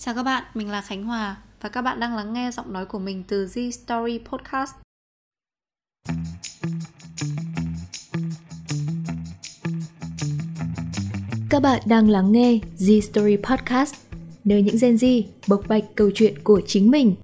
Chào các bạn, mình là Khánh Hòa và các bạn đang lắng nghe giọng nói của mình từ Z Story Podcast. Các bạn đang lắng nghe Z Story Podcast, nơi những Gen Z bộc bạch câu chuyện của chính mình.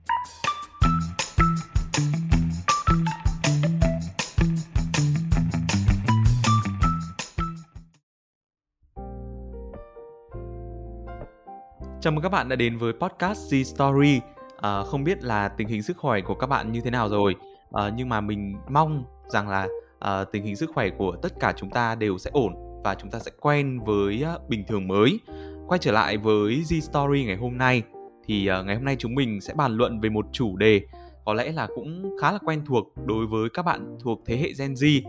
Chào mừng các bạn đã đến với podcast Z Story. À, không biết là tình hình sức khỏe của các bạn như thế nào rồi, à, nhưng mà mình mong rằng là à, tình hình sức khỏe của tất cả chúng ta đều sẽ ổn và chúng ta sẽ quen với uh, bình thường mới. Quay trở lại với Z Story ngày hôm nay thì uh, ngày hôm nay chúng mình sẽ bàn luận về một chủ đề có lẽ là cũng khá là quen thuộc đối với các bạn thuộc thế hệ Gen Z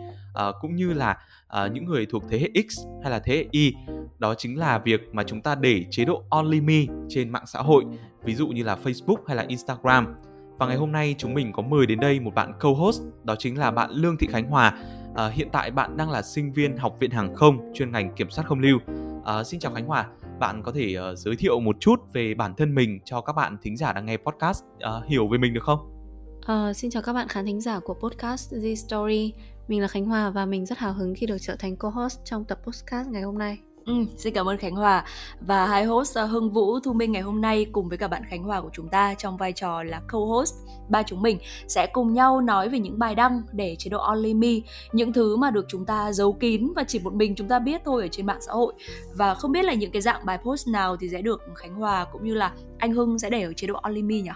uh, cũng như là uh, những người thuộc thế hệ X hay là thế hệ Y. Đó chính là việc mà chúng ta để chế độ only me trên mạng xã hội ví dụ như là Facebook hay là Instagram. Và ngày hôm nay chúng mình có mời đến đây một bạn co-host đó chính là bạn Lương Thị Khánh Hòa. À, hiện tại bạn đang là sinh viên học viện hàng không chuyên ngành kiểm soát không lưu. À, xin chào Khánh Hòa bạn có thể uh, giới thiệu một chút về bản thân mình cho các bạn thính giả đang nghe podcast uh, hiểu về mình được không? Uh, xin chào các bạn khán thính giả của podcast Z Story. Mình là Khánh Hòa và mình rất hào hứng khi được trở thành co-host trong tập podcast ngày hôm nay. Ừ, xin cảm ơn Khánh Hòa và hai host ờ, Hưng Vũ, Thu Minh ngày hôm nay cùng với cả bạn Khánh Hòa của chúng ta trong vai trò là co-host ba chúng mình sẽ cùng nhau nói về những bài đăng để chế độ only me, những thứ mà được chúng ta giấu kín và chỉ một mình chúng ta biết thôi ở trên mạng xã hội và không biết là những cái dạng bài post nào thì sẽ được Khánh Hòa cũng như là anh Hưng sẽ để ở chế độ only me nhỉ?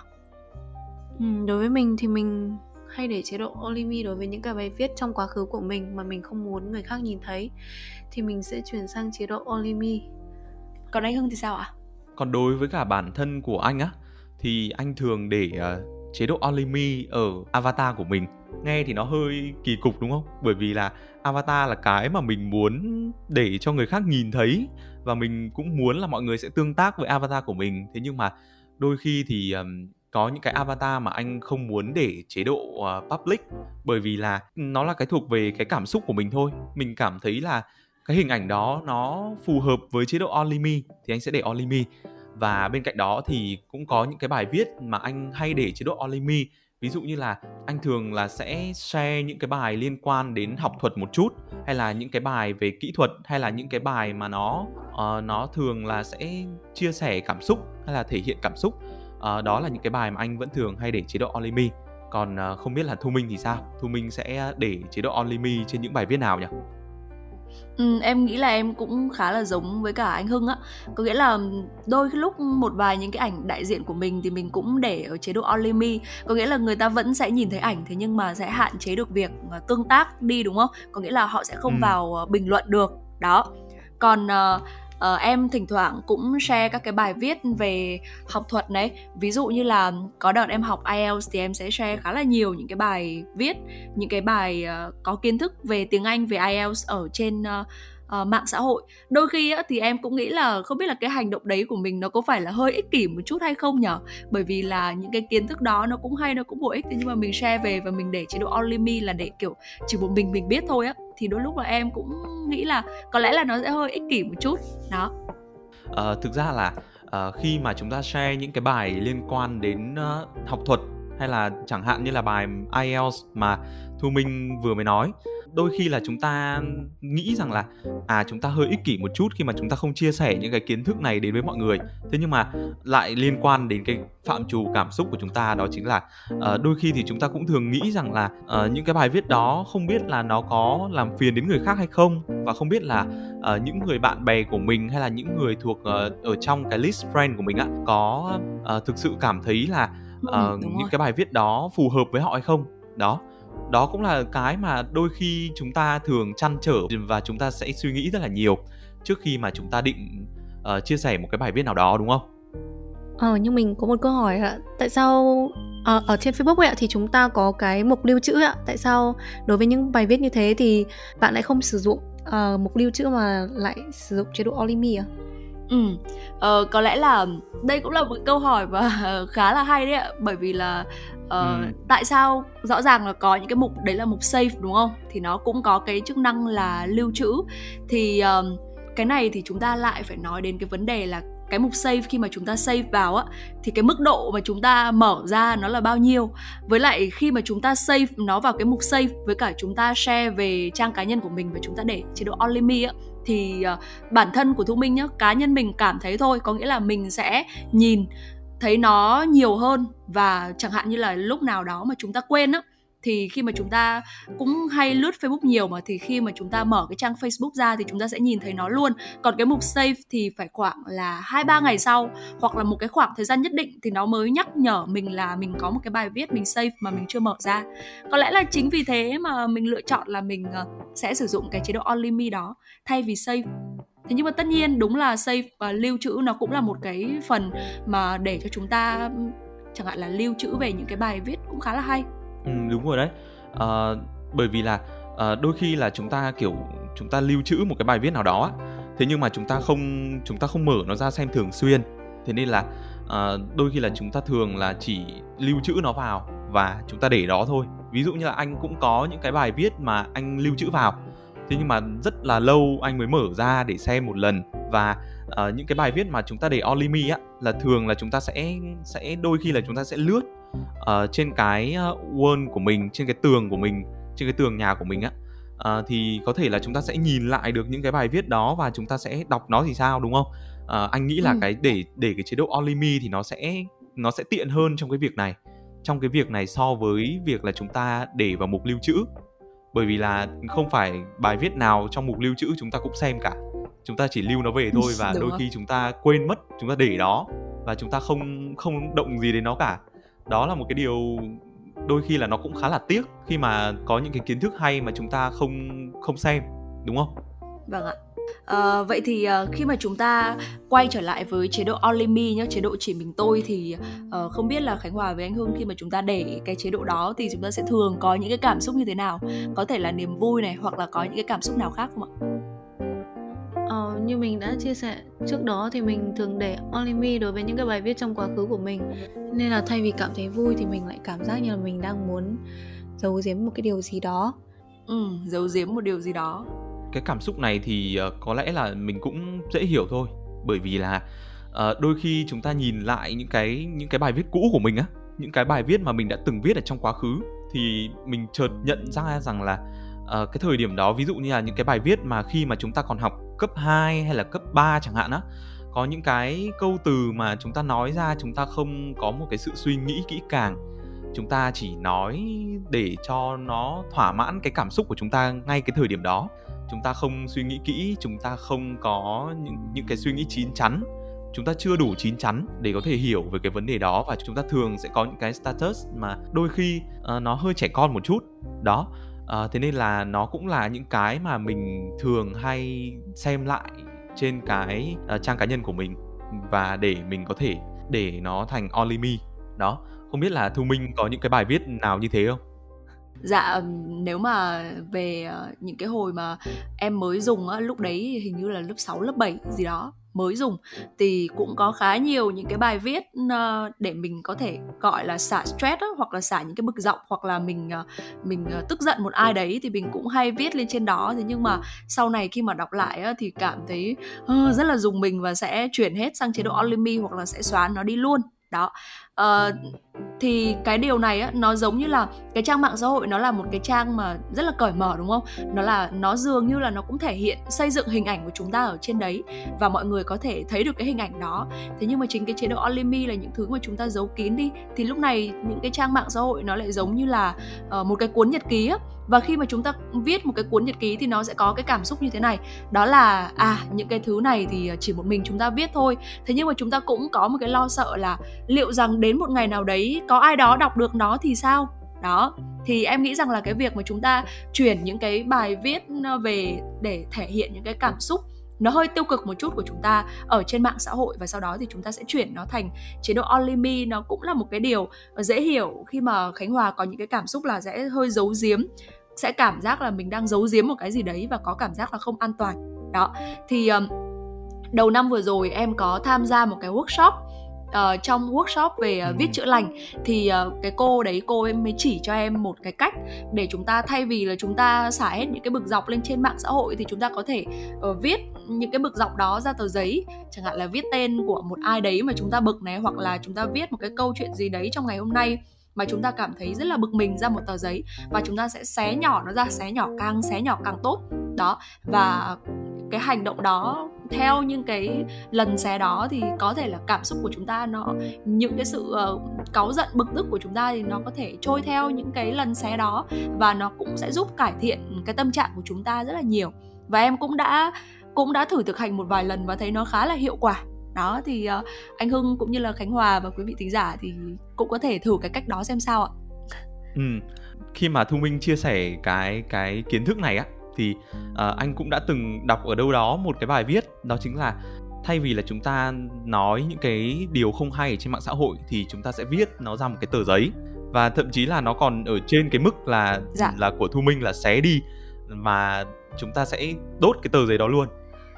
Ừ, đối với mình thì mình hay để chế độ only me đối với những cái bài viết trong quá khứ của mình mà mình không muốn người khác nhìn thấy thì mình sẽ chuyển sang chế độ only me còn anh hưng thì sao ạ? Còn đối với cả bản thân của anh á thì anh thường để uh, chế độ only me ở avatar của mình. Nghe thì nó hơi kỳ cục đúng không? Bởi vì là avatar là cái mà mình muốn để cho người khác nhìn thấy và mình cũng muốn là mọi người sẽ tương tác với avatar của mình. Thế nhưng mà đôi khi thì um, có những cái avatar mà anh không muốn để chế độ uh, public. Bởi vì là nó là cái thuộc về cái cảm xúc của mình thôi. Mình cảm thấy là cái hình ảnh đó nó phù hợp với chế độ only me thì anh sẽ để only me và bên cạnh đó thì cũng có những cái bài viết mà anh hay để chế độ only me ví dụ như là anh thường là sẽ share những cái bài liên quan đến học thuật một chút hay là những cái bài về kỹ thuật hay là những cái bài mà nó uh, nó thường là sẽ chia sẻ cảm xúc hay là thể hiện cảm xúc uh, đó là những cái bài mà anh vẫn thường hay để chế độ only me. Còn uh, không biết là thu minh thì sao? Thu minh sẽ để chế độ only me trên những bài viết nào nhỉ? Ừ, em nghĩ là em cũng khá là giống với cả anh Hưng á. Có nghĩa là đôi lúc một vài những cái ảnh đại diện của mình thì mình cũng để ở chế độ only me. Có nghĩa là người ta vẫn sẽ nhìn thấy ảnh thế nhưng mà sẽ hạn chế được việc tương tác đi đúng không? Có nghĩa là họ sẽ không ừ. vào bình luận được. Đó. Còn uh, uh, em thỉnh thoảng cũng share các cái bài viết về học thuật đấy. Ví dụ như là có đợt em học IELTS thì em sẽ share khá là nhiều những cái bài viết những cái bài uh, có kiến thức về tiếng Anh về IELTS ở trên uh, uh, mạng xã hội. Đôi khi á, thì em cũng nghĩ là không biết là cái hành động đấy của mình nó có phải là hơi ích kỷ một chút hay không nhở? Bởi vì là những cái kiến thức đó nó cũng hay nó cũng bổ ích. Nhưng mà mình share về và mình để chế độ only me là để kiểu chỉ một mình mình biết thôi á thì đôi lúc là em cũng nghĩ là có lẽ là nó sẽ hơi ích kỷ một chút. Đó. À, thực ra là uh, khi mà chúng ta share những cái bài liên quan đến uh, học thuật hay là chẳng hạn như là bài IELTS mà Thu Minh vừa mới nói đôi khi là chúng ta nghĩ rằng là à chúng ta hơi ích kỷ một chút khi mà chúng ta không chia sẻ những cái kiến thức này đến với mọi người. Thế nhưng mà lại liên quan đến cái phạm trù cảm xúc của chúng ta đó chính là uh, đôi khi thì chúng ta cũng thường nghĩ rằng là uh, những cái bài viết đó không biết là nó có làm phiền đến người khác hay không? Và không biết là uh, những người bạn bè của mình hay là những người thuộc uh, ở trong cái list friend của mình á có uh, thực sự cảm thấy là uh, ừ, những rồi. cái bài viết đó phù hợp với họ hay không? Đó đó cũng là cái mà đôi khi chúng ta thường chăn trở và chúng ta sẽ suy nghĩ rất là nhiều trước khi mà chúng ta định uh, chia sẻ một cái bài viết nào đó đúng không? Ờ nhưng mình có một câu hỏi ạ, tại sao ở, ở trên Facebook ạ thì chúng ta có cái mục lưu trữ ạ, tại sao đối với những bài viết như thế thì bạn lại không sử dụng uh, mục lưu trữ mà lại sử dụng chế độ only me ạ? Ừ, ờ, có lẽ là đây cũng là một câu hỏi và khá là hay đấy ạ. Bởi vì là uh, ừ. tại sao rõ ràng là có những cái mục đấy là mục save đúng không? Thì nó cũng có cái chức năng là lưu trữ. Thì um, cái này thì chúng ta lại phải nói đến cái vấn đề là cái mục save khi mà chúng ta save vào á thì cái mức độ mà chúng ta mở ra nó là bao nhiêu? Với lại khi mà chúng ta save nó vào cái mục save với cả chúng ta share về trang cá nhân của mình và chúng ta để chế độ only me á thì uh, bản thân của thu minh nhá cá nhân mình cảm thấy thôi có nghĩa là mình sẽ nhìn thấy nó nhiều hơn và chẳng hạn như là lúc nào đó mà chúng ta quên á thì khi mà chúng ta cũng hay lướt Facebook nhiều mà thì khi mà chúng ta mở cái trang Facebook ra thì chúng ta sẽ nhìn thấy nó luôn. Còn cái mục save thì phải khoảng là hai, ba ngày sau hoặc là một cái khoảng thời gian nhất định thì nó mới nhắc nhở mình là mình có một cái bài viết mình save mà mình chưa mở ra. Có lẽ là chính vì thế mà mình lựa chọn là mình ờ, sẽ sử dụng cái chế độ only me đó thay vì save. Thế nhưng mà tất nhiên đúng là save và lưu trữ nó cũng là một cái phần mà để cho chúng ta chẳng hạn là lưu trữ về những cái bài viết cũng khá là hay ừ, đúng rồi đấy. À, bởi vì là à, đôi khi là chúng ta kiểu chúng ta lưu trữ một cái bài viết nào đó thế nhưng mà chúng ta không chúng ta không mở nó ra xem thường xuyên. Thế nên là à, đôi khi là chúng ta thường là chỉ lưu trữ nó vào và chúng ta để đó thôi. Ví dụ như là anh cũng có những cái bài viết mà anh lưu trữ vào thế nhưng mà rất là lâu anh mới mở ra để xem một lần. Và uh, những cái bài viết mà chúng ta để Olimi á là thường là chúng ta sẽ sẽ đôi khi là chúng ta sẽ lướt uh, trên cái uh, wall của mình trên cái tường của mình trên cái tường nhà của mình á. Uh, thì có thể là chúng ta sẽ nhìn lại được những cái bài viết đó và chúng ta sẽ đọc nó thì sao đúng không? Uh, anh nghĩ là ừ. cái để để cái chế độ only me thì nó sẽ nó sẽ tiện hơn trong cái việc này trong cái việc này so với việc là chúng ta để vào mục lưu trữ. Bởi vì là không phải bài viết nào trong mục lưu trữ chúng ta cũng xem cả. Chúng ta chỉ lưu nó về thôi và đôi khi chúng ta quên mất chúng ta để đó và chúng ta không không động gì đến nó cả đó là một cái điều đôi khi là nó cũng khá là tiếc khi mà có những cái kiến thức hay mà chúng ta không không xem đúng không vâng ạ À, vậy thì uh, khi mà chúng ta quay trở lại với chế độ only me nhá, chế độ chỉ mình tôi thì uh, không biết là Khánh Hòa với anh Hưng khi mà chúng ta để cái chế độ đó thì chúng ta sẽ thường có những cái cảm xúc như thế nào? Có thể là niềm vui này hoặc là có những cái cảm xúc nào khác không ạ? Ờ, như mình đã chia sẻ trước đó thì mình thường để only me đối với những cái bài viết trong quá khứ của mình. Nên là thay vì cảm thấy vui thì mình lại cảm giác như là mình đang muốn giấu giếm một cái điều gì đó. Ừ giấu giếm một điều gì đó. Cái cảm xúc này thì uh, có lẽ là mình cũng dễ hiểu thôi. Bởi vì là uh, đôi khi chúng ta nhìn lại những cái những cái bài viết cũ của mình á những cái bài viết mà mình đã từng viết ở trong quá khứ thì mình chợt nhận ra rằng là uh, cái thời điểm đó ví dụ như là những cái bài viết mà khi mà chúng ta còn học cấp 2 hay là cấp 3 chẳng hạn á có những cái câu từ mà chúng ta nói ra chúng ta không có một cái sự suy nghĩ kỹ càng. Chúng ta chỉ nói để cho nó thỏa mãn cái cảm xúc của chúng ta ngay cái thời điểm đó. Chúng ta không suy nghĩ kỹ chúng ta không có những những cái suy nghĩ chín chắn. Chúng ta chưa đủ chín chắn để có thể hiểu về cái vấn đề đó và chúng ta thường sẽ có những cái status mà đôi khi uh, nó hơi trẻ con một chút. Đó à, thế nên là nó cũng là những cái mà mình thường hay xem lại trên cái uh, trang cá nhân của mình và để mình có thể để nó thành only me. Đó không biết là thu minh có những cái bài viết nào như thế không? Dạ nếu mà về ờ, những cái hồi mà em mới dùng á, lúc đấy hình như là lớp 6, lớp 7 gì đó mới dùng thì cũng có khá nhiều những cái bài viết uh, để mình có thể gọi là xả stress đó, hoặc là xả những cái bực giọng hoặc là mình uh, mình uh, tức giận một ai đấy thì mình cũng hay viết lên trên đó. Thế nhưng mà sau này khi mà đọc lại thì cảm thấy uh, rất là dùng mình và sẽ chuyển hết sang chế độ only me hoặc là sẽ xóa nó đi luôn. Đó. Uh, thì cái điều này á, nó giống như là cái trang mạng xã hội nó là một cái trang mà rất là cởi mở đúng không? Nó là nó dường như là nó cũng thể hiện xây dựng hình ảnh của chúng ta ở trên đấy và mọi người có thể thấy được cái hình ảnh đó. Thế nhưng mà chính cái chế độ only me là những thứ mà chúng ta giấu kín đi. Thì lúc này những cái trang mạng xã hội nó lại giống như là uh, một cái cuốn nhật ký á. Và khi mà chúng ta viết một cái cuốn nhật ký thì nó sẽ có cái cảm xúc như thế này. Đó là à những cái thứ này thì chỉ một mình chúng ta viết thôi. Thế nhưng mà chúng ta cũng có một cái lo sợ là liệu rằng đến một ngày nào đấy có ai đó đọc được nó thì sao? Đó thì em nghĩ rằng là cái việc mà chúng ta chuyển những cái bài viết ờ, về để thể hiện những cái cảm xúc nó hơi tiêu cực một chút của chúng ta ở trên mạng xã hội và sau đó thì chúng ta sẽ chuyển nó thành chế độ only me nó cũng là một cái điều ờ, dễ hiểu khi mà Khánh Hòa có những cái cảm xúc là sẽ hơi giấu giếm sẽ cảm giác là mình đang giấu giếm một cái gì đấy và có cảm giác là không an toàn. Đó thì um, đầu năm vừa rồi em có tham gia một cái workshop uh, trong workshop về uh, viết chữa lành thì uh, cái cô đấy cô ấy mới chỉ cho em một cái cách để chúng ta thay vì là chúng ta xả hết những cái bực dọc lên trên mạng xã hội thì chúng ta có thể uh, viết những cái bực dọc đó ra tờ giấy. Chẳng hạn là viết tên của một ai đấy mà chúng ta bực này hoặc là chúng ta viết một cái câu chuyện gì đấy trong ngày hôm nay mà chúng ta cảm thấy rất là bực mình ra một tờ giấy và chúng ta sẽ xé nhỏ nó ra xé nhỏ càng xé nhỏ càng tốt. Đó và cái hành động đó theo những cái lần xé đó thì có thể là cảm xúc của chúng ta nó những cái sự uh, cáu giận bực tức của chúng ta thì nó có thể trôi theo những cái lần xé đó và nó cũng sẽ giúp cải thiện cái tâm trạng của chúng ta rất là nhiều và em cũng đã cũng đã thử thực hành một vài lần và thấy nó khá là hiệu quả đó thì uh, anh Hưng cũng như là Khánh Hòa và quý vị thính giả thì cũng có thể thử cái cách đó xem sao ạ. Ừ. Khi mà Thu Minh chia sẻ cái cái kiến thức này á thì uh, anh cũng đã từng đọc ở đâu đó một cái bài viết đó chính là thay vì là chúng ta nói những cái điều không hay ở trên mạng xã hội thì chúng ta sẽ viết nó ra một cái tờ giấy và thậm chí là nó còn ở trên cái mức là dạ. là của Thu Minh là xé đi mà chúng ta sẽ đốt cái tờ giấy đó luôn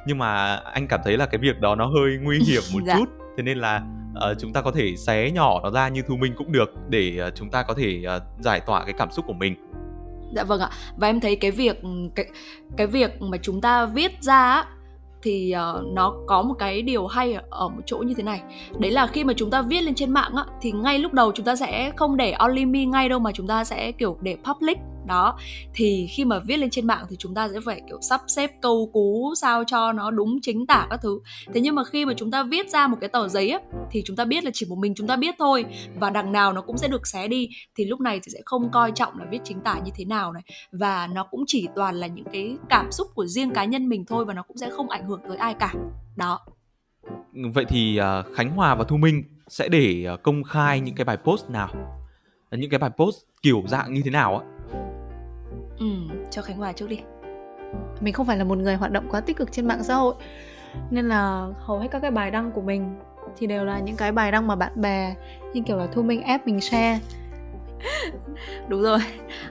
nhưng mà anh cảm thấy là cái việc đó nó hơi nguy hiểm một dạ. chút thế nên là uh, chúng ta có thể xé nhỏ nó ra như thu minh cũng được để uh, chúng ta có thể uh, giải tỏa cái cảm xúc của mình dạ vâng ạ. Và em thấy cái việc cái cái việc mà chúng ta viết ra thì uh, nó có một cái điều hay ở một chỗ như thế này. Đấy là khi mà chúng ta viết lên trên mạng á thì ngay lúc đầu chúng ta sẽ không để only me ngay đâu mà chúng ta sẽ kiểu để public đó thì khi mà viết lên trên mạng thì chúng ta sẽ phải kiểu sắp xếp câu cú sao cho nó đúng chính tả các thứ. Thế nhưng mà khi mà chúng ta viết ra một cái tờ giấy ấy, thì chúng ta biết là chỉ một mình chúng ta biết thôi và đằng nào nó cũng sẽ được xé đi thì lúc này thì sẽ không coi trọng là viết chính tả như thế nào này. Và nó cũng chỉ toàn là những cái cảm xúc của riêng cá nhân mình thôi và nó cũng sẽ không ảnh hưởng tới ai cả. Đó. Vậy thì uh, Khánh Hòa và Thu Minh sẽ để à, công khai những cái bài post nào? Những cái bài post kiểu dạng như thế nào á? Ừ, cho Khánh Hòa trước đi. Mình không phải là một người hoạt động quá tích cực trên mạng xã hội nên là hầu hết các cái bài đăng của mình thì đều là những cái bài đăng mà bạn bè như kiểu là thu minh ép mình share đúng rồi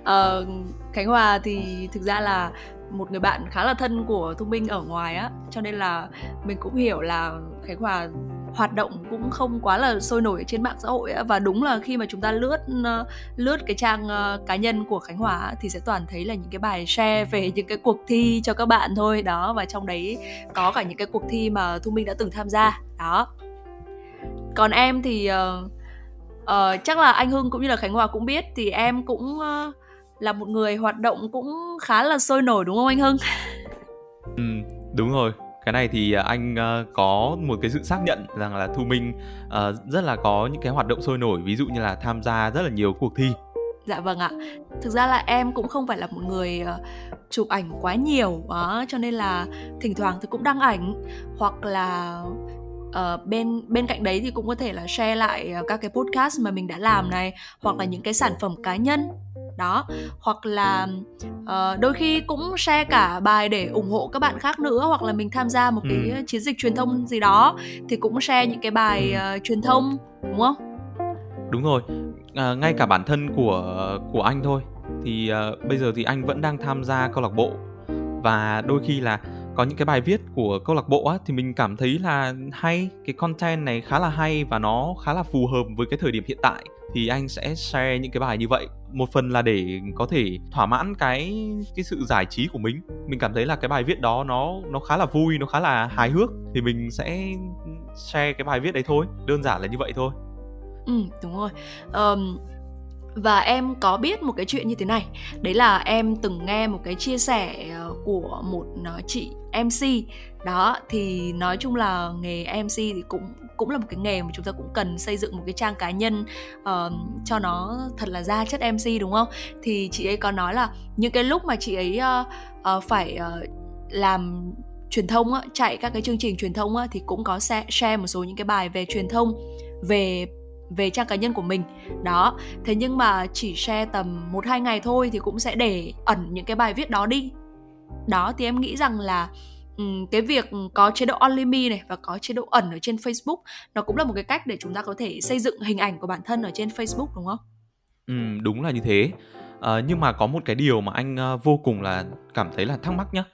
ờ, khánh hòa thì thực ra là một người bạn khá là thân của thu minh ở ngoài á cho nên là mình cũng hiểu là khánh hòa hoạt động cũng không quá là sôi nổi trên mạng xã hội và đúng là khi mà chúng ta lướt ờ, lướt cái trang ờ, cá nhân của Khánh Hòa thì sẽ toàn thấy là những cái bài share về những cái cuộc thi cho các bạn thôi. Đó và trong đấy có cả những cái cuộc thi mà Thu Minh đã từng tham gia. Đó. Còn em thì uh, uh, chắc là anh Hưng cũng như là Khánh Hòa cũng biết thì em cũng uh, là một người hoạt động cũng khá là sôi nổi đúng không anh Hưng? Ừ, đúng rồi cái này thì à, anh uh, có một cái sự xác nhận rằng là thu minh uh, rất là có những cái hoạt động sôi nổi ví dụ như là tham gia rất là nhiều cuộc thi. Dạ vâng ạ. Thực ra là em cũng không phải là một người uh, chụp ảnh quá nhiều uh, cho nên là thỉnh thoảng thì cũng đăng ảnh hoặc là uh, bên bên cạnh đấy thì cũng có thể là share lại uh, các cái podcast mà mình đã làm này hoặc là những cái sản phẩm cá nhân đó hoặc là uh, đôi khi cũng share cả bài để ủng hộ các bạn khác nữa hoặc là mình tham gia một cái ừ. chiến dịch truyền thông gì đó thì cũng share những cái bài uh, truyền thông đúng không? Đúng rồi. À, ngay cả bản thân của của anh thôi. Thì uh, bây giờ thì anh vẫn đang tham gia câu lạc bộ. Và đôi khi là có những cái bài viết của câu lạc bộ á thì mình cảm thấy là hay cái content này khá là hay và nó khá là phù hợp với cái thời điểm hiện tại. Thì anh sẽ share những cái bài như vậy. Một phần là để có thể thỏa mãn cái cái sự giải trí của mình. Mình cảm thấy là cái bài viết đó nó nó khá là vui nó khá là hài hước. Thì mình sẽ share cái bài viết đấy thôi. Đơn giản là như vậy thôi. Ừ đúng rồi. Um, và em có biết một cái chuyện như thế này. Đấy là em từng nghe một cái chia sẻ ờ, của một ờ, chị mc đó thì nói chung là nghề mc thì cũng cũng là một cái nghề mà chúng ta cũng cần xây dựng một cái trang cá nhân uh, cho nó thật là ra chất mc đúng không? Thì chị ấy có nói là những cái lúc mà chị ấy uh, uh, phải uh, làm truyền thông á, chạy các cái chương trình truyền thông á, thì cũng có share một số những cái bài về truyền thông về về trang cá nhân của mình đó thế nhưng mà chỉ share tầm một hai ngày thôi thì cũng sẽ để ẩn những cái bài viết đó đi đó thì em nghĩ rằng là cái việc có chế độ only me này và có chế độ ẩn ở trên Facebook nó cũng là một cái cách để chúng ta có thể xây dựng hình ảnh của bản thân ở trên Facebook đúng không? Ừ, đúng là như thế. À, nhưng mà có một cái điều mà anh ờ, vô cùng là cảm thấy là thắc mắc nhá.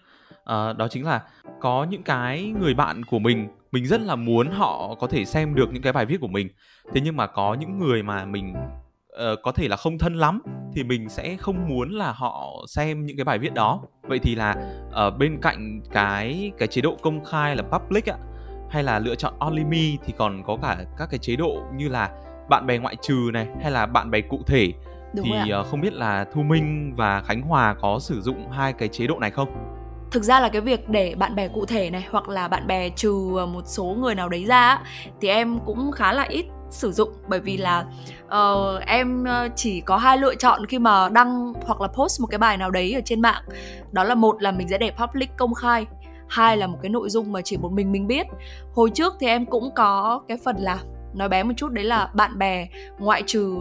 À, đó chính là có những cái người bạn của mình mình rất là muốn họ có thể xem được những cái bài viết của mình. Thế nhưng mà có những người mà mình uh, có thể là không thân lắm thì mình sẽ không muốn là họ xem những cái bài viết đó. Vậy thì là ở uh, bên cạnh cái cái chế độ công khai là public ạ hay là lựa chọn only me thì còn có cả các cái chế độ như là bạn bè ngoại trừ này hay là bạn bè cụ thể. Đúng thì uh, không biết là thu minh và khánh hòa có sử dụng hai cái chế độ này không thực ra là cái việc để bạn bè cụ thể này hoặc là bạn bè trừ ờ, một số người nào đấy ra thì em cũng khá là ít sử dụng. Bởi vì là uh, em ờ, chỉ có hai lựa chọn khi mà đăng hoặc là post một cái bài nào đấy ở trên mạng. Đó là một là mình sẽ để public công khai hai là một cái nội dung mà chỉ một mình mình biết. Hồi trước thì em cũng có cái phần là nói bé một chút đấy là bạn bè ngoại trừ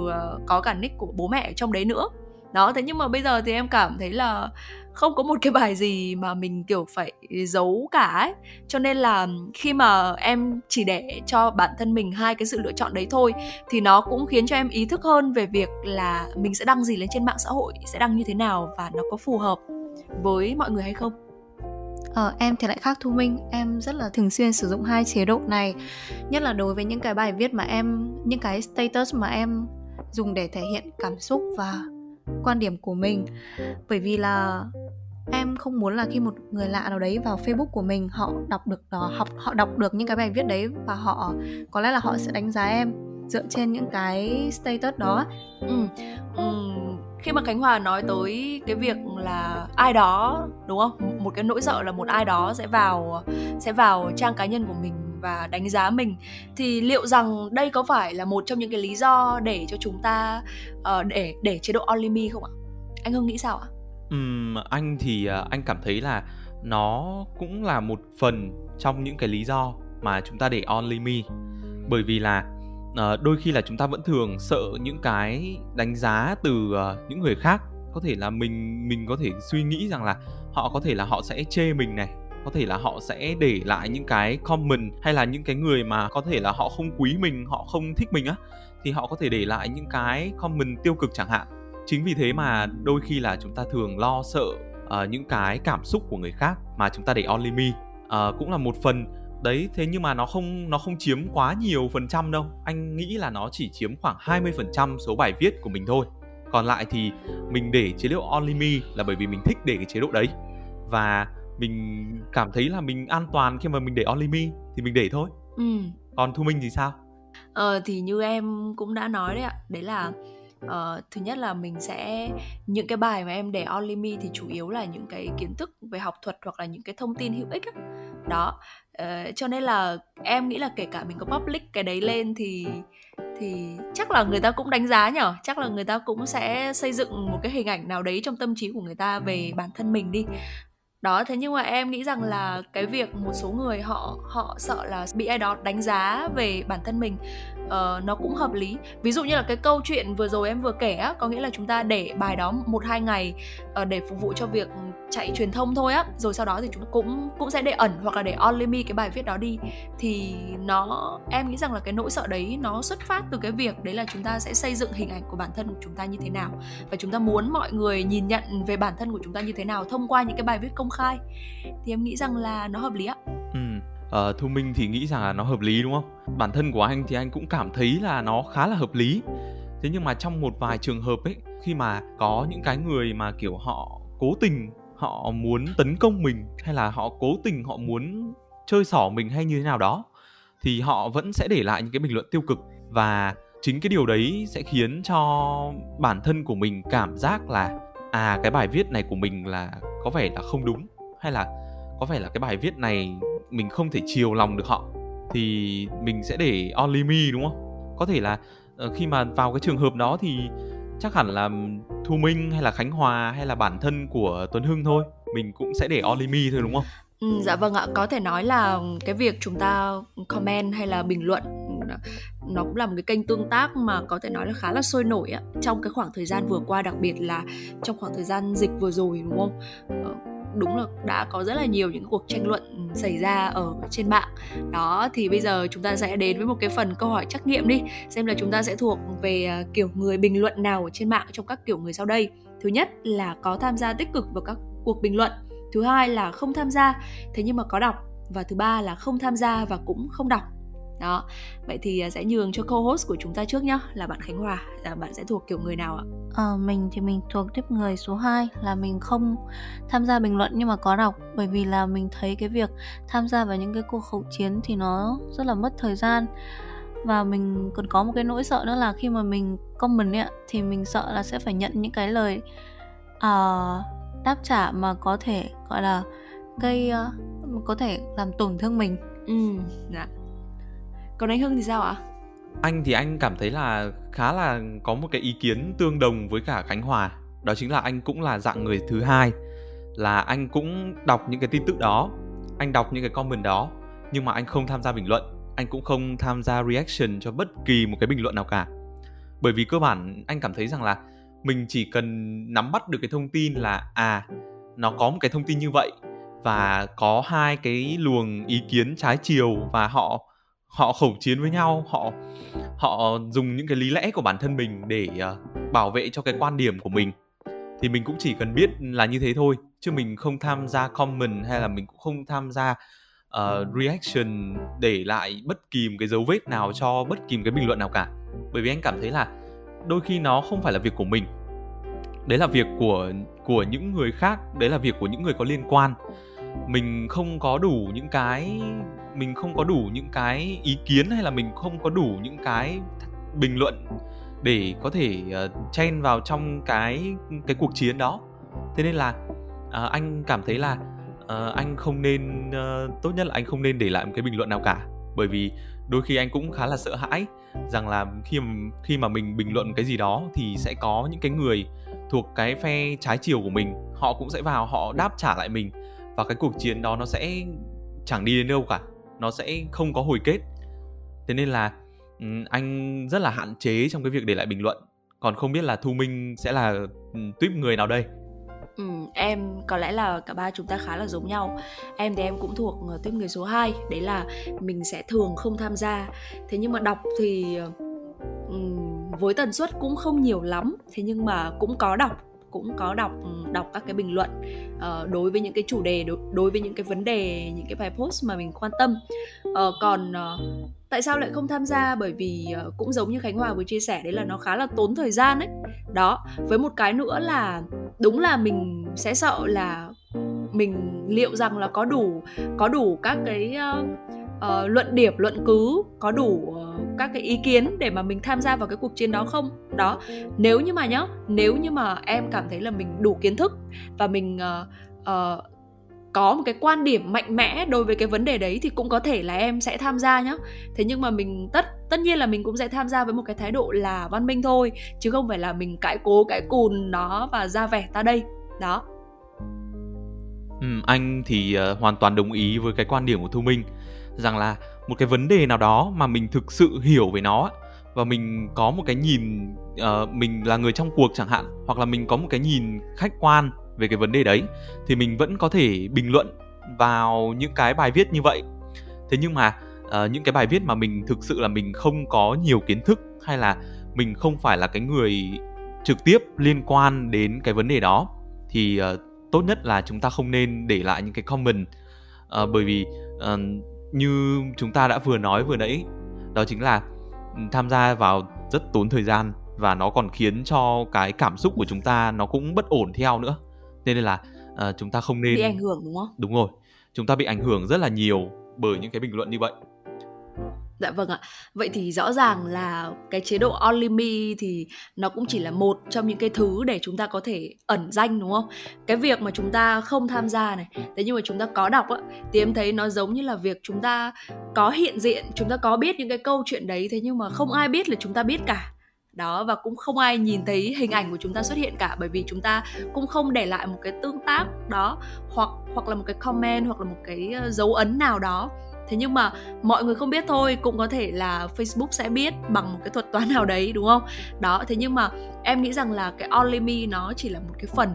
có cả nick của bố mẹ ở trong đấy nữa đó thế nhưng mà bây giờ thì em cảm thấy là không có một cái bài gì mà mình kiểu phải giấu cả ấy. Cho nên là khi mà em chỉ để cho bản thân mình hai cái sự lựa chọn đấy thôi thì nó cũng khiến cho em ý thức hơn về việc là mình sẽ đăng gì lên trên mạng xã hội sẽ đăng như thế nào và nó có phù hợp với mọi người hay không. Ờ, em thì lại khác Thu Minh. Em rất là thường xuyên sử dụng hai chế độ này Nhất là đối với những cái bài viết mà em Những cái status mà em dùng để thể hiện cảm xúc và quan điểm của mình Bởi vì là em không muốn là khi một người lạ nào đấy vào Facebook của mình, họ đọc được đó, học, họ đọc được những cái bài viết đấy và họ, có lẽ là họ sẽ đánh giá em dựa trên những cái status đó ừ. Ừ. khi mà khánh hòa nói tới cái việc là ai đó, đúng không một cái nỗi sợ là một ai đó sẽ vào sẽ vào trang cá nhân của mình và đánh giá mình thì liệu rằng đây có phải là một trong những cái lý do để cho chúng ta uh, để để chế độ only me không ạ anh hưng nghĩ sao ạ Uhm, anh thì, uh, anh cảm thấy là nó cũng là một phần trong những cái lý do mà chúng ta để only me. Bởi vì là, uh, đôi khi là chúng ta vẫn thường sợ những cái đánh giá từ, uh, những người khác. Có thể là mình mình có thể suy nghĩ rằng là họ có thể là họ sẽ chê mình này, có thể là họ sẽ để lại những cái comment hay là những cái người mà có thể là họ không quý mình, họ không thích mình á, thì họ có thể để lại những cái comment tiêu cực chẳng hạn. Chính vì thế mà đôi khi là chúng ta thường lo sợ uh, những cái cảm xúc của người khác mà chúng ta để only me uh, cũng là một phần. Đấy thế nhưng mà nó không nó không chiếm quá nhiều phần trăm đâu. Anh nghĩ là nó chỉ chiếm khoảng 20% số bài viết của mình thôi. Còn lại thì mình để chế độ only me là bởi vì mình thích để cái chế độ đấy. Và mình cảm thấy là mình an toàn khi mà mình để only me thì mình để thôi ừ. còn thu minh thì sao ờ thì như em cũng đã nói đấy ạ đấy là uh, thứ nhất là mình sẽ những cái bài mà em để only me thì chủ yếu là những cái kiến thức về học thuật hoặc là những cái thông tin hữu ích á. đó uh, cho nên là em nghĩ là kể cả mình có public cái đấy lên thì thì chắc là người ta cũng đánh giá nhở chắc là người ta cũng sẽ xây dựng một cái hình ảnh nào đấy trong tâm trí của người ta về bản thân mình đi đó thế nhưng mà em nghĩ rằng là cái việc một số người họ họ sợ là bị ai đó đánh giá về bản thân mình uh, nó cũng hợp lý. Ví dụ như là cái câu chuyện vừa rồi em vừa kể á có nghĩa là chúng ta để bài đó một hai ngày uh, để phục vụ cho việc chạy truyền thông thôi á rồi sau đó thì chúng cũng cũng sẽ để ẩn hoặc là để only me cái bài viết đó đi. Thì nó em nghĩ rằng là cái nỗi sợ đấy nó xuất phát từ cái việc đấy là chúng ta sẽ xây dựng hình ảnh của bản thân của chúng ta như thế nào. Và chúng ta muốn mọi người nhìn nhận về bản thân của chúng ta như thế nào thông qua những cái bài viết công khai. Thì em nghĩ rằng là nó hợp lý ạ. Ừ. Uh, thu minh thì nghĩ rằng là nó hợp lý đúng không? Bản thân của anh thì anh cũng cảm thấy là nó khá là hợp lý. Thế nhưng mà trong một vài trường hợp ấy khi mà có những cái người mà kiểu họ cố tình họ muốn tấn công mình hay là họ cố tình họ muốn chơi xỏ mình hay như thế nào đó thì họ vẫn sẽ để lại những cái bình luận tiêu cực. Và chính cái điều đấy sẽ khiến cho bản thân của mình cảm giác là à cái bài viết này của mình là có vẻ là không đúng hay là có vẻ là cái bài viết này mình không thể chiều lòng được họ thì mình sẽ để only me đúng không? Có thể là ờ, khi mà vào cái trường hợp đó thì chắc hẳn là thu minh hay là khánh hòa hay là bản thân của tuấn hưng thôi mình cũng sẽ để only me thôi đúng không? Ừ, dạ vâng ạ, có thể nói là cái việc chúng ta comment hay là bình luận nó cũng là một cái kênh tương tác mà có thể nói là khá là sôi nổi á, trong cái khoảng thời gian vừa qua, đặc biệt là trong khoảng thời gian dịch vừa rồi, đúng không? Ờ, đúng là đã có rất là nhiều những cuộc tranh luận xảy ra ở trên mạng. Đó, thì bây giờ chúng ta sẽ đến với một cái phần câu hỏi trắc nghiệm đi, xem là chúng ta sẽ thuộc về à, kiểu người bình luận nào ở trên mạng trong các kiểu người sau đây. Thứ nhất là có tham gia tích cực vào các cuộc bình luận. Thứ hai là không tham gia, thế nhưng mà có đọc. Và thứ ba là không tham gia và cũng không đọc đó. Vậy thì à, sẽ nhường cho co-host của chúng ta trước nhá là bạn Khánh Hòa. À, bạn sẽ thuộc kiểu người nào ạ? À, mình thì mình thuộc tiếp người số 2 là mình không tham gia bình luận nhưng mà có đọc. Bởi vì là mình thấy cái việc tham gia vào những cái cuộc khẩu chiến thì nó rất là mất thời gian. Và mình còn có một cái nỗi sợ nữa là khi mà mình comment ấy thì mình sợ là sẽ phải nhận những cái lời uh, đáp trả mà có thể gọi là gây uh, có thể làm tổn thương mình. Ừ dạ còn anh hưng thì sao ạ? Anh thì anh cảm thấy là khá là có một cái ý kiến tương đồng với cả khánh hòa. Đó chính là anh cũng là dạng người thứ hai. Là anh cũng đọc những cái tin tức đó, anh đọc những cái comment đó, nhưng mà anh không tham gia bình luận. Anh cũng không tham gia reaction cho bất kỳ một cái bình luận nào cả. Bởi vì cơ bản anh cảm thấy rằng là mình chỉ cần nắm bắt được cái thông tin là à nó có một cái thông tin như vậy và có hai cái luồng ý kiến trái chiều và họ họ khẩu chiến với nhau họ họ dùng những cái lý lẽ của bản thân mình để uh, bảo vệ cho cái quan điểm của mình. Thì mình cũng chỉ cần biết là như thế thôi chứ mình không tham gia comment hay là mình cũng không tham gia uh, reaction để lại bất kỳ một cái dấu vết nào cho bất kỳ một cái bình luận nào cả. Bởi vì anh cảm thấy là đôi khi nó không phải là việc của mình. Đấy là việc của của những người khác đấy là việc của những người có liên quan mình không có đủ những cái mình không có đủ những cái ý kiến hay là mình không có đủ những cái bình luận để có thể uh, chen vào trong cái cái cuộc chiến đó. Thế nên là uh, anh cảm thấy là uh, anh không nên uh, tốt nhất là anh không nên để lại một cái bình luận nào cả. Bởi vì đôi khi anh cũng khá là sợ hãi rằng là khi mà, khi mà mình bình luận cái gì đó thì sẽ có những cái người thuộc cái phe trái chiều của mình họ cũng sẽ vào họ đáp trả lại mình và cái cuộc chiến đó nó sẽ chẳng đi đến đâu cả. Nó sẽ không có hồi kết. Thế nên là anh rất là hạn chế trong cái việc để lại bình luận. Còn không biết là thu minh sẽ là tuyếp người nào đây? Ừ, em có lẽ là cả ba chúng ta khá là giống nhau. Em thì em cũng thuộc ờ, tuyếp người số 2 Đấy là mình sẽ thường không tham gia. Thế nhưng mà đọc thì ờ, với tần suất cũng không nhiều lắm. Thế nhưng mà cũng có đọc cũng có đọc đọc các cái bình luận uh, đối với những cái chủ đề đối, đối với những cái vấn đề những cái bài post mà mình quan tâm. Uh, còn uh, tại sao lại không tham gia? Bởi vì uh, cũng giống như khánh hòa vừa chia sẻ đấy là nó khá là tốn thời gian ấy. Đó với một cái nữa là đúng là mình sẽ sợ là mình liệu rằng là có đủ có đủ các cái uh, uh, luận điểm luận cứ có đủ uh, các cái ý kiến để mà mình tham gia vào cái cuộc chiến đó không? Đó nếu như mà nhá nếu như mà em cảm thấy là mình đủ kiến thức và mình uh, uh, có một cái quan điểm mạnh mẽ đối với cái vấn đề đấy thì cũng có thể là em sẽ tham gia nhá. Thế nhưng mà mình tất tất nhiên là mình cũng sẽ tham gia với một cái thái độ là văn minh thôi chứ không phải là mình cãi cố cãi cùn nó và ra vẻ ta đây. Đó. Ừ, anh thì uh, hoàn toàn đồng ý với cái quan điểm của thu minh rằng là một cái vấn đề nào đó mà mình thực sự hiểu về nó và mình có một cái nhìn uh, mình là người trong cuộc chẳng hạn hoặc là mình có một cái nhìn khách quan về cái vấn đề đấy thì mình vẫn có thể bình luận vào những cái bài viết như vậy. Thế nhưng mà uh, những cái bài viết mà mình thực sự là mình không có nhiều kiến thức hay là mình không phải là cái người trực tiếp liên quan đến cái vấn đề đó thì uh, tốt nhất là chúng ta không nên để lại những cái comment uh, bởi vì uh, như chúng ta đã vừa nói vừa nãy đó chính là ừ, tham gia vào rất tốn thời gian và nó còn khiến cho cái cảm xúc của chúng ta nó cũng bất ổn theo nữa. Nên là uh, chúng ta không nên bị ảnh hưởng đúng không? Đúng rồi chúng ta bị ảnh hưởng rất là nhiều bởi những cái bình luận như vậy Dạ vâng ạ. Vậy thì rõ ràng là cái chế độ Only Me thì nó cũng chỉ là một trong những cái thứ để chúng ta có thể ẩn danh đúng không? Cái việc mà chúng ta không tham gia này, thế nhưng mà chúng ta có đọc á thì em thấy nó giống như là việc chúng ta có hiện diện, chúng ta có biết những cái câu chuyện đấy thế nhưng mà không ai biết là chúng ta biết cả. Đó và cũng không ai nhìn thấy hình ảnh của chúng ta xuất hiện cả bởi vì chúng ta cũng không để lại một cái tương tác đó hoặc hoặc là một cái comment hoặc là một cái ờ, dấu ấn nào đó thế nhưng mà mọi người không biết thôi cũng có thể là facebook sẽ biết bằng một cái thuật toán nào đấy đúng không? Đó thế nhưng mà em nghĩ rằng là cái only me nó chỉ là một cái phần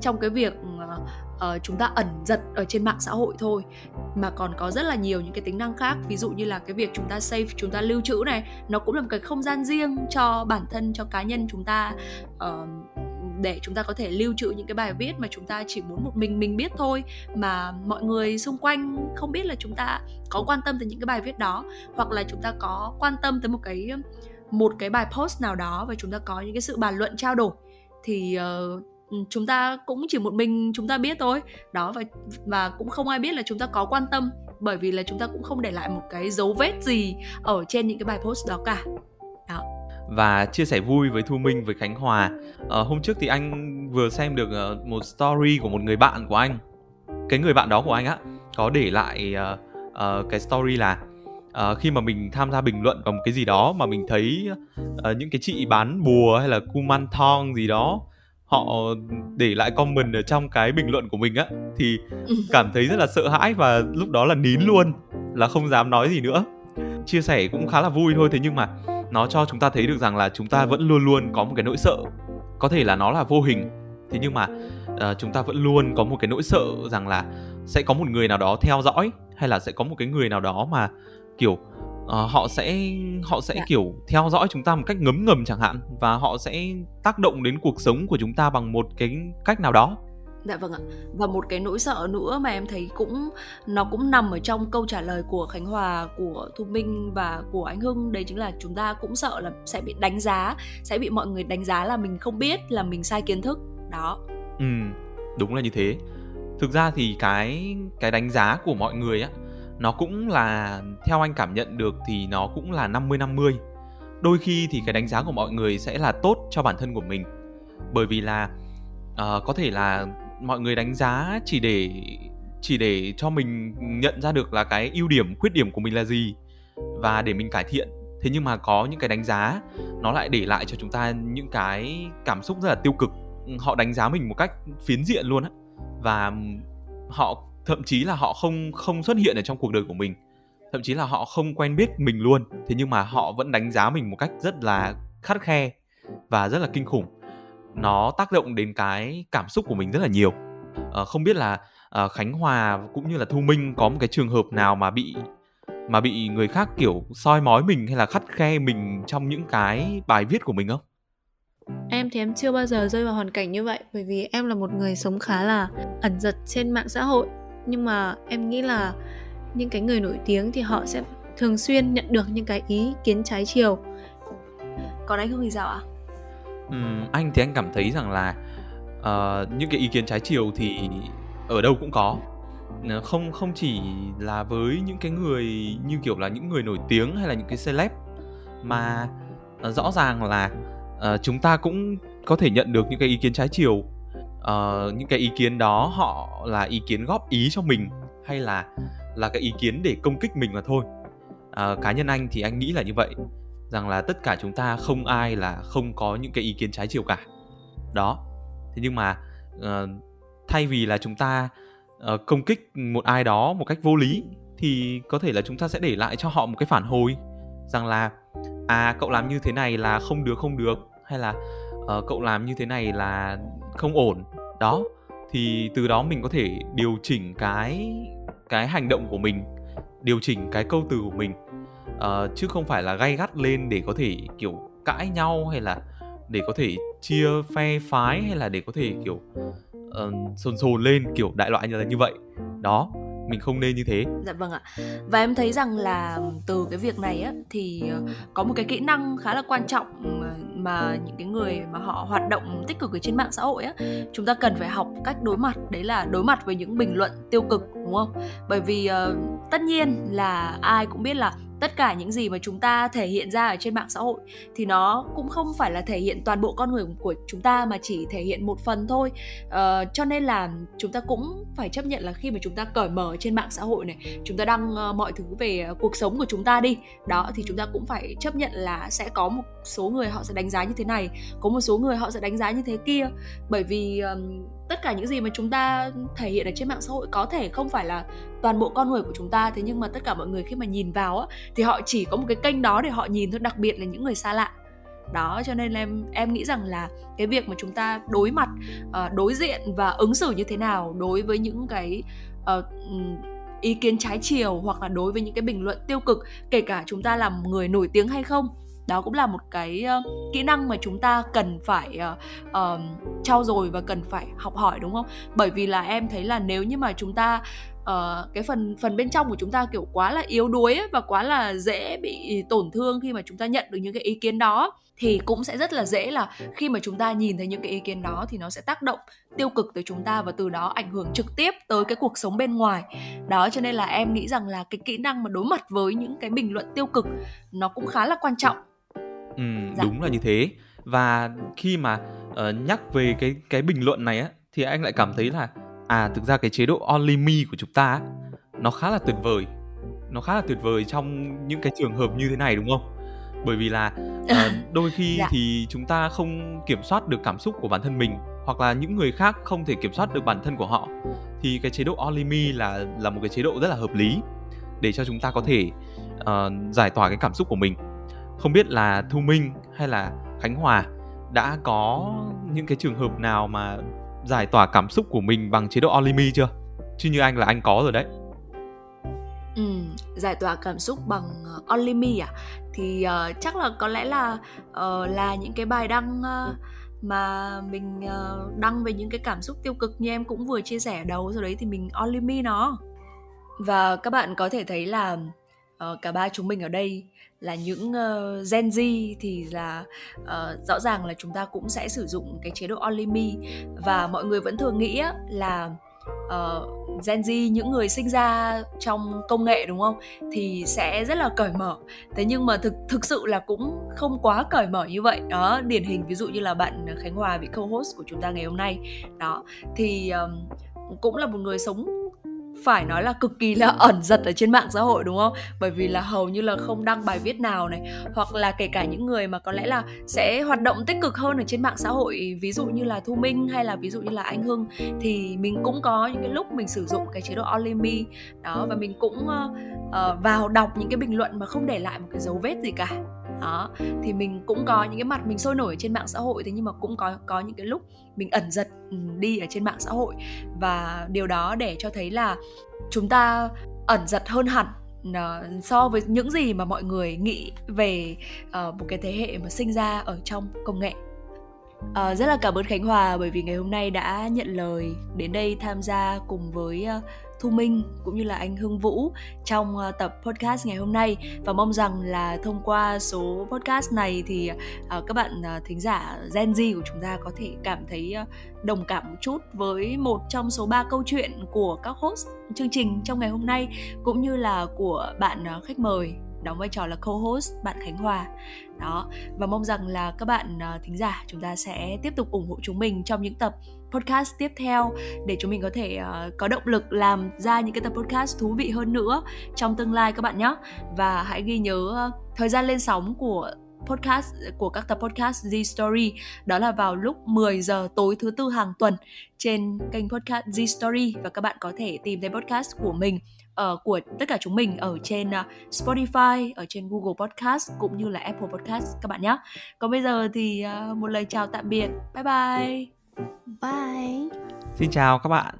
trong cái việc uh, chúng ta ẩn giật ở trên mạng xã hội thôi. Mà còn có rất là nhiều những cái tính năng khác ví dụ như là cái việc chúng ta save chúng ta lưu trữ này nó cũng là một cái không gian riêng cho bản thân cho cá nhân chúng ta uh, để chúng ta có thể lưu trữ những cái bài viết mà chúng ta chỉ muốn một mình mình biết thôi mà mọi người xung quanh không biết là chúng ta có quan tâm tới những cái bài viết đó hoặc là chúng ta có quan tâm tới một cái một cái bài post nào đó và chúng ta có những cái sự bàn luận trao đổi thì uh, chúng ta cũng chỉ một mình chúng ta biết thôi. Đó và và cũng không ai biết là chúng ta có quan tâm bởi vì là chúng ta cũng không để lại một cái dấu vết gì ở trên những cái bài post đó cả. Đó và chia sẻ vui với Thu Minh với Khánh Hòa. À, hôm trước thì anh vừa xem được uh, một story của một người bạn của anh. Cái người bạn đó của anh á có để lại uh, uh, cái story là uh, khi mà mình tham gia bình luận vào một cái gì đó mà mình thấy uh, những cái chị bán bùa hay là kuman thong gì đó họ để lại comment ở trong cái bình luận của mình á thì cảm thấy rất là sợ hãi và lúc đó là nín luôn là không dám nói gì nữa chia sẻ cũng khá là vui thôi thế nhưng mà nó cho chúng ta thấy được rằng là chúng ta vẫn luôn luôn có một cái nỗi sợ có thể là nó là vô hình thế nhưng mà uh, chúng ta vẫn luôn có một cái nỗi sợ rằng là sẽ có một người nào đó theo dõi hay là sẽ có một cái người nào đó mà kiểu uh, họ sẽ họ sẽ dạ. kiểu theo dõi chúng ta một cách ngấm ngầm chẳng hạn và họ sẽ tác động đến cuộc sống của chúng ta bằng một cái cách nào đó Dạ vâng ạ. Và một cái nỗi sợ nữa mà em thấy cũng nó cũng nằm ở trong câu trả lời của Khánh Hòa, của Thu Minh và của anh Hưng đấy chính là chúng ta cũng sợ là sẽ bị đánh giá, sẽ bị mọi người đánh giá là mình không biết, là mình sai kiến thức. Đó. Ừ, đúng là như thế. Thực ra thì cái cái đánh giá của mọi người á nó cũng là theo anh cảm nhận được thì nó cũng là 50 50. Đôi khi thì cái đánh giá của mọi người sẽ là tốt cho bản thân của mình. Bởi vì là uh, có thể là mọi người đánh giá chỉ để chỉ để cho mình nhận ra được là cái ưu điểm, khuyết điểm của mình là gì và để mình cải thiện. Thế nhưng mà có những cái đánh giá, nó lại để lại cho chúng ta những cái cảm xúc rất là tiêu cực. Ừ, họ đánh giá mình một cách phiến diện luôn á. Và họ, thậm chí là họ không không xuất hiện ở trong cuộc đời của mình. Thậm chí là họ không quen biết mình luôn. Thế nhưng mà họ vẫn đánh giá mình một cách rất là khắt khe và rất là kinh khủng nó tác động đến cái cảm xúc của mình rất là nhiều. À, không biết là à, khánh hòa cũng như là thu minh có một cái trường hợp nào mà bị mà bị người khác kiểu soi mói mình hay là khắt khe mình trong những cái bài viết của mình không? Em thì em chưa bao giờ rơi vào hoàn cảnh như vậy bởi vì em là một người sống khá là ẩn giật trên mạng xã hội. Nhưng mà em nghĩ là những cái người nổi tiếng thì họ sẽ thường xuyên nhận được những cái ý kiến trái chiều. Còn anh không thì sao ạ? Um, anh thì anh cảm thấy rằng là uh, những cái ý kiến trái chiều thì ở đâu cũng có. Ờ, không không chỉ là với những cái người như kiểu là những người nổi tiếng hay là những cái celeb mà uh, rõ ràng là uh, chúng ta cũng có thể nhận được những cái ý kiến trái chiều. Uh, những cái ý kiến đó họ là ý kiến góp ý cho mình hay là là cái ý kiến để công kích mình mà thôi. Uh, cá nhân anh thì anh nghĩ là như vậy rằng là tất cả chúng ta không ai là không có những cái ý kiến trái chiều cả. Đó. Thế nhưng mà uh, thay vì là chúng ta uh, công kích một ai đó một cách vô lý thì có thể là chúng ta sẽ để lại cho họ một cái phản hồi rằng là à cậu làm như thế này là không được không được. Hay là uh, cậu làm như thế này là không ổn. Đó. Thì từ đó mình có thể điều chỉnh cái cái hành động của mình điều chỉnh cái câu từ của mình uh, chứ không phải là gay gắt lên để có thể kiểu cãi nhau hay là để có thể chia phe phái hay là để có thể kiểu uh, sồn sồn lên kiểu đại loại như là như vậy. Đó mình không nên như thế. Dạ vâng ạ. Và em thấy rằng là từ cái việc này á thì ờ, có một cái kỹ năng khá là quan trọng ừ, mà những cái người mà họ hoạt động tích cực ở trên mạng xã hội á chúng ta cần phải học cách đối mặt. Đấy là đối mặt với những bình luận tiêu cực đúng không? Bởi vì uh, tất nhiên là ai cũng biết là tất cả những gì mà chúng ta thể hiện ra ở trên mạng xã hội thì nó cũng không phải là thể hiện toàn bộ con người của chúng ta mà chỉ thể hiện một phần thôi. Uh, cho nên là chúng ta cũng phải chấp nhận là khi mà chúng ta cởi mở trên mạng xã hội này chúng ta đăng uh, mọi thứ về ờ, cuộc sống của chúng ta đi đó thì chúng ta cũng phải chấp nhận là sẽ có một số người họ sẽ đánh giá như thế này có một số người họ sẽ đánh giá như thế kia. Bởi vì uh, tất cả những gì mà chúng ta thể hiện ở trên mạng xã hội có thể không phải là toàn bộ con người của chúng ta thế nhưng mà tất cả mọi người khi mà nhìn vào á thì họ chỉ có một cái kênh đó để họ nhìn thôi đặc biệt là những người xa lạ. Đó cho nên em em nghĩ rằng là cái việc mà chúng ta đối mặt uh, đối diện và ứng xử như thế nào đối với những cái uh, ý kiến trái chiều hoặc là đối với những cái bình luận tiêu cực kể cả chúng ta là người nổi tiếng hay không đó cũng là một cái uh, kỹ năng mà chúng ta cần phải uh, uh, trau dồi và cần phải học hỏi đúng không? Bởi vì là em thấy là nếu như mà chúng ta uh, cái phần phần bên trong của chúng ta kiểu quá là yếu đuối ấy, và quá là dễ bị tổn thương khi mà chúng ta nhận được những cái ý kiến đó thì cũng sẽ rất là dễ là khi mà chúng ta nhìn thấy những cái ý kiến đó thì nó sẽ tác động tiêu cực tới chúng ta và từ đó ảnh hưởng trực tiếp tới cái cuộc sống bên ngoài. Đó cho nên là em nghĩ rằng là cái kỹ năng mà đối mặt với những cái bình luận tiêu cực nó cũng khá là quan trọng ừ, dạ. đúng là như thế và khi mà uh, nhắc về cái cái bình luận này á thì anh lại cảm thấy là à thực ra cái chế độ only me của chúng ta nó khá là tuyệt vời nó khá là tuyệt vời trong những cái trường hợp như thế này đúng không bởi vì là uh, đôi khi dạ. thì chúng ta không kiểm soát được cảm xúc của bản thân mình hoặc là những người khác không thể kiểm soát được bản thân của họ thì cái chế độ only me là là một cái chế độ rất là hợp lý để cho chúng ta có thể uh, giải tỏa cái cảm xúc của mình không biết là thu minh hay là khánh hòa đã có những cái trường hợp nào mà giải tỏa cảm xúc của mình bằng chế độ olimi chưa chứ như anh là anh có rồi đấy Ừ, giải tỏa cảm xúc bằng ờ, uh, Only à? Thì uh, chắc là có lẽ là uh, là những cái bài đăng uh, mà mình uh, đăng về những cái cảm xúc tiêu cực như em cũng vừa chia sẻ ở đầu rồi đấy thì mình Only nó. Và các bạn có thể thấy là uh, cả ba chúng mình ở đây là những uh, Gen Z thì là uh, rõ ràng là chúng ta cũng sẽ sử dụng cái chế độ Only Me và mọi người vẫn thường nghĩ là uh, Gen Z những người sinh ra trong công nghệ đúng không? Thì sẽ rất là cởi mở. Thế nhưng mà thực thực sự là cũng không quá cởi mở như vậy. Đó điển hình ví dụ như là bạn Khánh Hòa vị co-host của chúng ta ngày hôm nay. Đó thì um, cũng là một người sống phải nói là cực kỳ là ẩn giật ở trên mạng xã hội đúng không? Bởi vì là hầu như là không đăng bài viết nào này hoặc là kể cả những người mà có lẽ là sẽ hoạt động tích cực hơn ở trên mạng xã hội ví dụ như là thu minh hay là ví dụ như là anh hưng thì mình cũng có những cái lúc mình sử dụng cái chế độ only me. Đó và mình cũng uh, uh, vào đọc những cái bình luận mà không để lại một cái dấu vết gì cả đó thì mình cũng có những cái mặt mình sôi nổi trên mạng xã hội thế nhưng mà cũng có có những cái lúc mình ẩn giật ừ, đi ở trên mạng xã hội. Và điều đó để cho thấy là chúng ta ẩn giật hơn hẳn ờ, so với những gì mà mọi người nghĩ về uh, một cái thế hệ mà sinh ra ở trong công nghệ. Uh, rất là cảm ơn khánh hòa bởi vì ngày hôm nay đã nhận lời đến đây tham gia cùng với uh, Thu Minh cũng như là anh Hưng Vũ trong ờ, tập podcast ngày hôm nay. Và mong rằng là thông qua số podcast này thì ờ, các bạn ờ, thính giả Gen Z của chúng ta có thể cảm thấy đồng cảm một chút với một trong số ba câu chuyện của các host chương trình trong ngày hôm nay cũng như là của bạn khách mời đóng vai trò là co-host bạn Khánh Hòa. Đó và mong rằng là các bạn uh, thính giả chúng ta sẽ tiếp tục ủng hộ chúng mình trong những tập podcast tiếp theo để chúng mình có thể uh, có động lực làm ra những cái tập podcast thú vị hơn nữa trong tương lai các bạn nhé và hãy ghi nhớ uh, thời gian lên sóng của podcast của các tập podcast Z Story đó là vào lúc 10 giờ tối thứ tư hàng tuần trên kênh podcast Z Story và các bạn có thể tìm thấy podcast của mình uh, của tất cả chúng mình ở trên uh, Spotify, ở trên Google Podcast cũng như là Apple Podcast các bạn nhé. Còn bây giờ thì uh, một lời chào tạm biệt. Bye bye. Bye. Xin chào các bạn.